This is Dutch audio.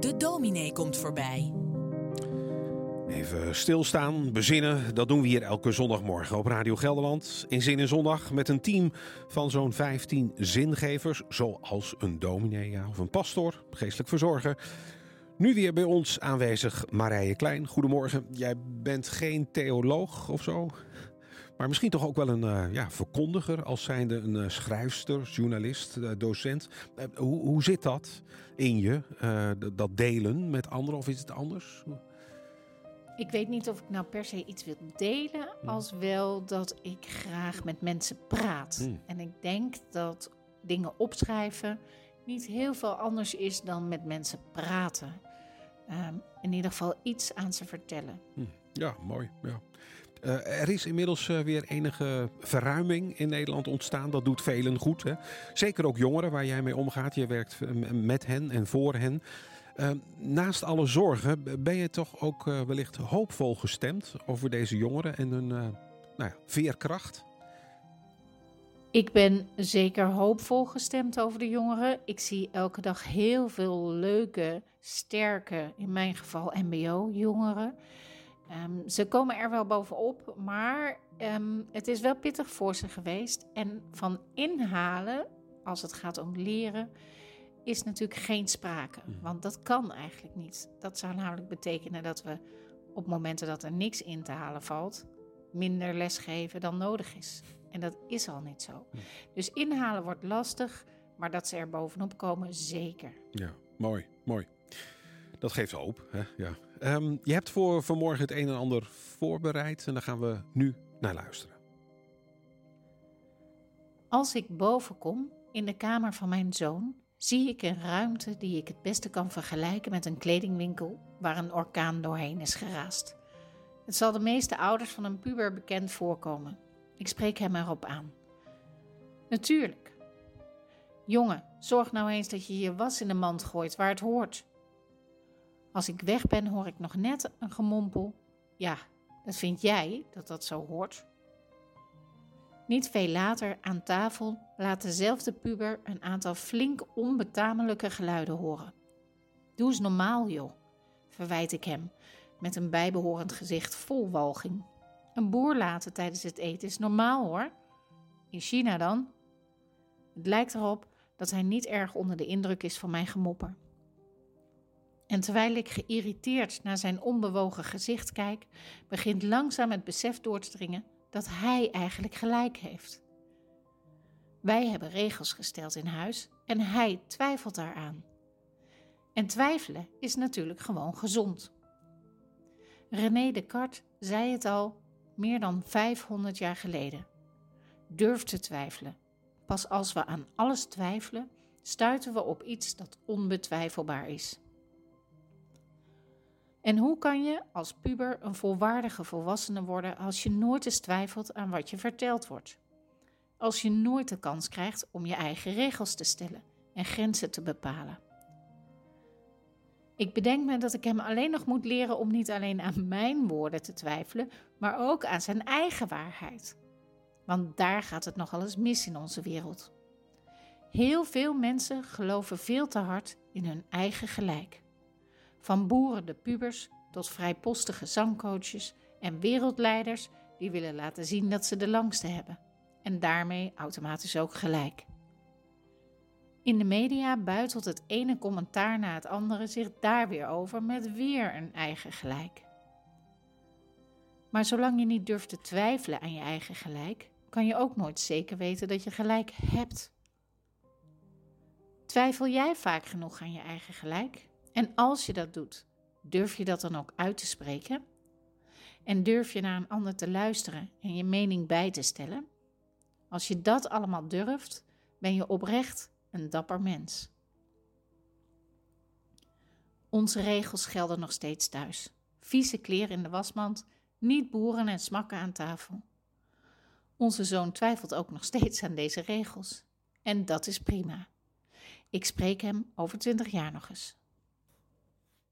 De dominee komt voorbij. Even stilstaan, bezinnen, dat doen we hier elke zondagmorgen op Radio Gelderland. In Zin in Zondag met een team van zo'n 15 zingevers, zoals een dominee ja, of een pastor, geestelijk verzorger. Nu weer bij ons aanwezig Marije Klein. Goedemorgen. Jij bent geen theoloog of zo, maar misschien toch ook wel een uh, ja, verkondiger als zijnde een uh, schrijfster, journalist, uh, docent. hoe, hoe zit dat in je, dat delen met anderen of is het anders? Ik weet niet of ik nou per se iets wil delen, Hmm. als wel dat ik graag met mensen praat. Hmm. En ik denk dat dingen opschrijven niet heel veel anders is dan met mensen praten. Ehm, in ieder geval iets aan ze vertellen. Hm, Ja, mooi. Ja. Eh, er is inmiddels eh, weer enige verruiming in Nederland ontstaan. Dat doet velen goed. Hè? Zeker ook jongeren waar jij mee omgaat. Je werkt eh, met hen en voor hen. Eh, naast alle zorgen ben je toch ook wellicht hoopvol gestemd over deze jongeren en hun nou ja, veerkracht. Ik ben zeker hoopvol gestemd over de jongeren. Ik zie elke dag heel veel leuke, sterke, in mijn geval MBO-jongeren. Ehm, ze komen er wel bovenop, maar ehm, het is wel pittig voor ze geweest. En van inhalen, als het gaat om leren, is natuurlijk geen sprake. Want dat kan eigenlijk niet. Dat zou namelijk betekenen dat we op momenten dat er niks in te halen valt, minder les geven dan nodig is. En dat is al niet zo. Dus inhalen wordt lastig, maar dat ze er bovenop komen, zeker. Ja, mooi, mooi. Dat geeft hoop. Hè? Ja. Ehm, je hebt voor vanmorgen het een en ander voorbereid en daar gaan we nu naar luisteren. Als ik boven kom, in de kamer van mijn zoon, zie ik een ruimte die ik het beste kan vergelijken met een kledingwinkel waar een orkaan doorheen is geraast. Het zal de meeste ouders van een puber bekend voorkomen. Ik spreek hem erop aan. Natuurlijk. Jongen, zorg nou eens dat je je was in de mand gooit waar het hoort. Als ik weg ben, hoor ik nog net een gemompel. Ja, dat vind jij dat dat zo hoort? Niet veel later aan tafel laat dezelfde puber een aantal flink onbetamelijke geluiden horen. Doe eens normaal, joh, verwijt ik hem met een bijbehorend gezicht vol walging. Een boer laten tijdens het eten is normaal hoor. In China dan? Het lijkt erop dat hij niet erg onder de indruk is van mijn gemopper. En terwijl ik geïrriteerd naar zijn onbewogen gezicht kijk, begint langzaam het besef door te dringen dat hij eigenlijk gelijk heeft. Wij hebben regels gesteld in huis en hij twijfelt daaraan. En twijfelen is natuurlijk gewoon gezond. René Descartes zei het al meer dan 500 jaar geleden. Durf te twijfelen. Pas als we aan alles twijfelen, stuiten we op iets dat onbetwijfelbaar is. En hoe kan je als puber een volwaardige volwassene worden als je nooit eens twijfelt aan wat je verteld wordt? Als je nooit de kans krijgt om je eigen regels te stellen en grenzen te bepalen. Ik bedenk me dat ik hem alleen nog moet leren om niet alleen aan mijn woorden te twijfelen, maar ook aan zijn eigen waarheid. Want daar gaat het nogal eens mis in onze wereld. Heel veel mensen geloven veel te hard in hun eigen gelijk. Van boeren de pubers tot vrijpostige zangcoaches en wereldleiders die willen laten zien dat ze de langste hebben. En daarmee automatisch ook gelijk. In de media buitelt het ene commentaar na het andere zich daar weer over met weer een eigen gelijk. Maar zolang je niet durft te twijfelen aan je eigen gelijk, kan je ook nooit zeker weten dat je gelijk hebt. Twijfel jij vaak genoeg aan je eigen gelijk? En als je dat doet, durf je dat dan ook uit te spreken? En durf je naar een ander te luisteren en je mening bij te stellen? Als je dat allemaal durft, ben je oprecht een dapper mens. Onze regels gelden nog steeds thuis. Vieze kleren in de wasmand, niet boeren en smakken aan tafel. Onze zoon twijfelt ook nog steeds aan deze regels. En dat is prima. Ik spreek hem over twintig jaar nog eens.